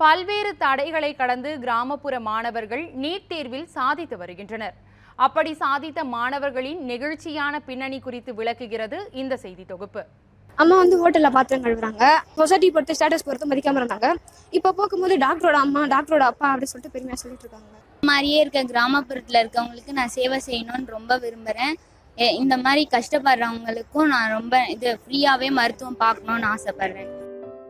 பல்வேறு தடைகளை கடந்து கிராமப்புற மாணவர்கள் நீட் தேர்வில் சாதித்து வருகின்றனர். அப்படி சாதித்த மாணவர்களின் நெகிழ்ச்சியான பின்னணி குறித்து விளக்குகிறது இந்த செய்தி தொகுப்பு. அம்மா வந்து ஹோட்டலில் பாத்திரம் கழுவுறாங்க. சொசைட்டி பொறுத்து ஸ்டேட்டஸ் பொறுத்து மதிக்காம இருந்தாங்க. இப்போ போகும்போது டாக்டரோட அம்மா டாக்டரோட அப்பா அப்படின்னு சொல்லிட்டு பெருமையாக சொல்லிட்டு இருக்காங்க. மாதிரியே இருக்க கிராமப்புறத்தில் இருக்கவங்களுக்கு நான் சேவை செய்யணும்னு ரொம்ப விரும்புகிறேன் இந்த மாதிரி கஷ்டப்படுறவங்களுக்கும் நான் ரொம்ப இது ஃப்ரீயாகவே மருத்துவம் பார்க்கணும்னு ஆசைப்பட்றேன்.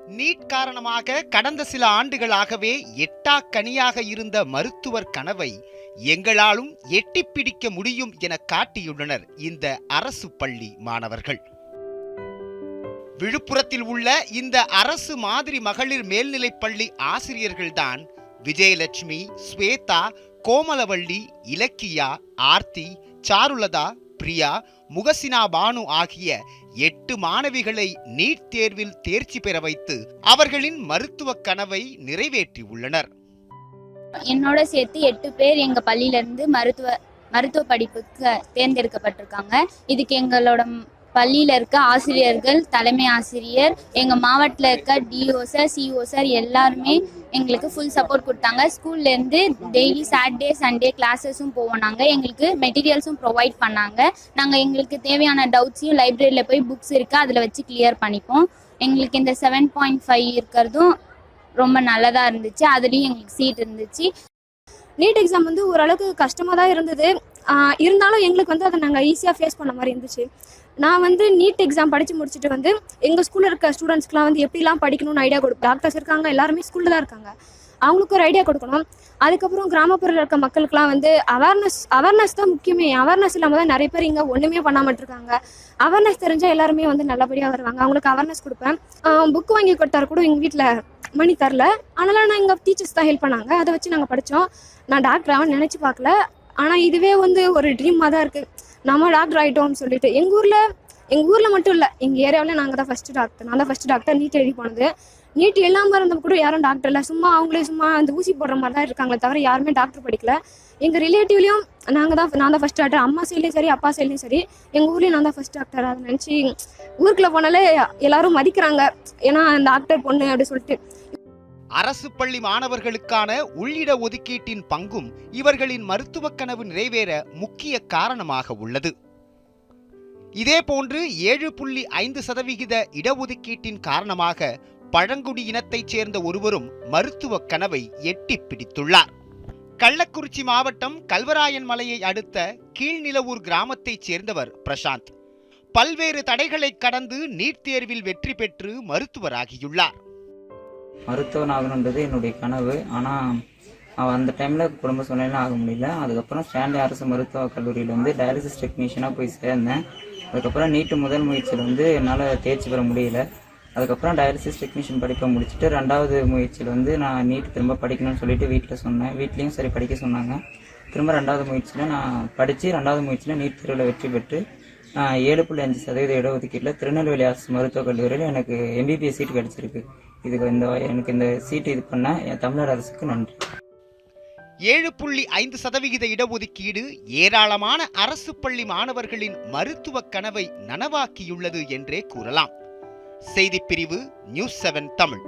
நீட் காரணமாக கடந்த சில ஆண்டுகளாகவே எட்டா கனியாக இருந்த மருத்துவர் கனவை எங்களாலும் எட்டி பிடிக்க முடியும் என காட்டியுள்ளனர் இந்த அரசு பள்ளி மாணவர்கள். விழுப்புரத்தில் உள்ள இந்த அரசு மாதிரி மகளிர் மேல்நிலைப் பள்ளி ஆசிரியர்கள்தான் விஜயலட்சுமி ஸ்வேதா கோமலவள்ளி இலக்கியா ஆர்த்தி சாருலதா பிரியா முகசினா பானு ஆகிய எட்டு மாணவிகளை நீட் தேர்வில் தேர்ச்சி பெற வைத்து அவர்களின் மருத்துவ கனவை நிறைவேற்றியுள்ளனர் என்னோட சேர்த்து எட்டு பேர் எங்கள் பள்ளியிலிருந்து மருத்துவ மருத்துவ படிப்புக்கு தேர்ந்தெடுக்கப்பட்டிருக்காங்க. இதுக்கு எங்களோட பள்ளியில் இருக்க ஆசிரியர்கள் தலைமை ஆசிரியர் எங்கள் மாவட்டத்தில் இருக்க டிஓ சார் சிஓ சார் எல்லாருமே எங்களுக்கு ஃபுல் சப்போர்ட் கொடுத்தாங்க. ஸ்கூல்லேருந்து டெய்லி சாட்டர்டே சண்டே கிளாஸஸும் போவோம் நாங்கள் எங்களுக்கு மெட்டீரியல்ஸும் ப்ரொவைட் பண்ணாங்க. நாங்கள் எங்களுக்கு தேவையான டவுட்ஸையும் லைப்ரரியில் போய் புக்ஸ் இருக்குது அதில் வச்சு கிளியர் பண்ணிப்போம். எங்களுக்கு இந்த செவன் பாயிண்ட் ஃபைவ் இருக்கிறதும் ரொம்ப நல்லதாக இருந்துச்சு. அதுலேயும் எங்களுக்கு சீட் இருந்துச்சு. நீட் எக்ஸாம் வந்து ஓரளவுக்கு கஷ்டமாக தான் இருந்தது இருந்தாலும் எங்களுக்கு வந்து அதை நாங்கள் ஈஸியாக ஃபேஸ் பண்ண மாதிரி இருந்துச்சு. நான் வந்து நீட் எக்ஸாம் படித்து முடிச்சுட்டு வந்து எங்கள் ஸ்கூலில் இருக்க ஸ்டூடெண்ட்ஸ்க்குலாம் வந்து எப்படிலாம் படிக்கணும்னு ஐடியா கொடுப்போம் டாக்டர்ஸ் இருக்காங்க எல்லாருமே ஸ்கூலில் தான் இருக்காங்க. அவங்களுக்கு ஒரு ஐடியா கொடுக்கணும். அதுக்கப்புறம் கிராமப்புறத்தில் இருக்க மக்களுக்குலாம் வந்து அவேர்னஸ் அவேர்னஸ் தான் முக்கியமே. அவேர்னஸ் இல்லாமல் தான் நிறைய பேர் இங்கே ஒன்றுமே பண்ண இருக்காங்க அவேர்னஸ் தெரிஞ்சால் எல்லாருமே வந்து நல்லபடியாக வருவாங்க. அவங்களுக்கு அவேர்னஸ் கொடுப்பேன். புக் வாங்கி கொடுத்தாரு கூட எங்கள் வீட்டில் மணி தரல. அதனால் நான் எங்கள் டீச்சர்ஸ் தான் ஹெல்ப் பண்ணாங்க. அதை வச்சு நாங்கள் படித்தோம் நான் டாக்டர் ஆக நினச்சி பார்க்கல. ஆனால் இதுவே வந்து ஒரு ட்ரீமாக தான் இருக்குது நம்ம டாக்டர் ஆகிட்டோம்னு சொல்லிட்டு எங்கள் ஊரில் எங்கள் ஊரில் மட்டும் இல்லை எங்கள் ஏரியாவில் நாங்கள் தான் ஃபஸ்ட்டு டாக்டர் நான் தான் ஃபஸ்ட்டு டாக்டர் நீட் எழுதி போனது. நீட் இல்லாமல் இருந்தப்ப கூட யாரும் டாக்டர் இல்லை. சும்மா அவங்களே சும்மா அந்த ஊசி போடுற மாதிரி தான் இருக்காங்களே தவிர யாருமே டாக்டர் படிக்கல. எங்கள் ரிலேட்டிவ்லேயும் நாங்கள் தான் நான் தான் ஃபஸ்ட் டாக்டர் அம்மா சைட்லேயும் சரி அப்பா சைட்லேயும் சரி எங்கள் ஊர்லேயும் நான் தான் ஃபஸ்ட் டாக்டர் அதை நினச்சி ஊருக்குள்ளே போனாலே எல்லாரும் மதிக்கிறாங்க. ஏன்னா டாக்டர் பொண்ணு அப்படி சொல்லிட்டு. அரசு பள்ளி மாணவர்களுக்கான உள்ளிட ஒதுக்கீட்டின் பங்கும் இவர்களின் மருத்துவ கனவு நிறைவேற முக்கிய காரணமாக உள்ளது. இதேபோன்று ஏழு புள்ளி ஐந்து சதவிகித இடஒதுக்கீட்டின் காரணமாக பழங்குடி இனத்தைச் சேர்ந்த ஒருவரும் மருத்துவ கனவை எட்டிப் பிடித்துள்ளார். கள்ளக்குறிச்சி மாவட்டம் கல்வராயன் மலையை அடுத்த கீழ்நிலவூர் கிராமத்தைச் சேர்ந்தவர் பிரசாந்த். பல்வேறு தடைகளை கடந்து நீட் தேர்வில் வெற்றி பெற்று மருத்துவராகியுள்ளார். மருத்துவன் ஆகணுன்றது என்னுடைய கனவு. ஆனால் அவன் அந்த டைமில் குடும்ப சூழ்நிலை ஆக முடியல. அதுக்கப்புறம் ஸ்டான்லி அரசு மருத்துவக் கல்லூரியில் வந்து டயாலிசிஸ் டெக்னீஷியனாக போய் சேர்ந்தேன். அதுக்கப்புறம் நீட்டு முதல் முயற்சியில் வந்து என்னால் தேர்ச்சி பெற முடியல. அதுக்கப்புறம் டயாலிசிஸ் டெக்னீஷியன் படிப்பை முடிச்சுட்டு ரெண்டாவது முயற்சியில் வந்து நான் நீட் திரும்ப படிக்கணும்னு சொல்லிட்டு வீட்டில் சொன்னேன். வீட்லேயும் சரி படிக்க சொன்னாங்க. திரும்ப ரெண்டாவது முயற்சியில் நான் படித்து ரெண்டாவது முயற்சியில் நீட் தேர்வில் வெற்றி பெற்று ஏழு புள்ளி அஞ்சு சதவீத இடஒதுக்கீட்டில் திருநெல்வேலி அரசு மருத்துவக் கல்லூரியில் எனக்கு எம்பிபிஎஸ் சீட் கிடச்சிருக்கு. இதுக்கு இந்த எனக்கு இந்த சீட்டு இது பண்ண என் தமிழர் அரசுக்கு நன்றி. ஏழு புள்ளி ஐந்து சதவிகித இடஒதுக்கீடு ஏராளமான அரசு பள்ளி மாணவர்களின் மருத்துவ கனவை நனவாக்கியுள்ளது என்றே கூறலாம். செய்திப்பிரிவு நியூஸ் செவன் தமிழ்.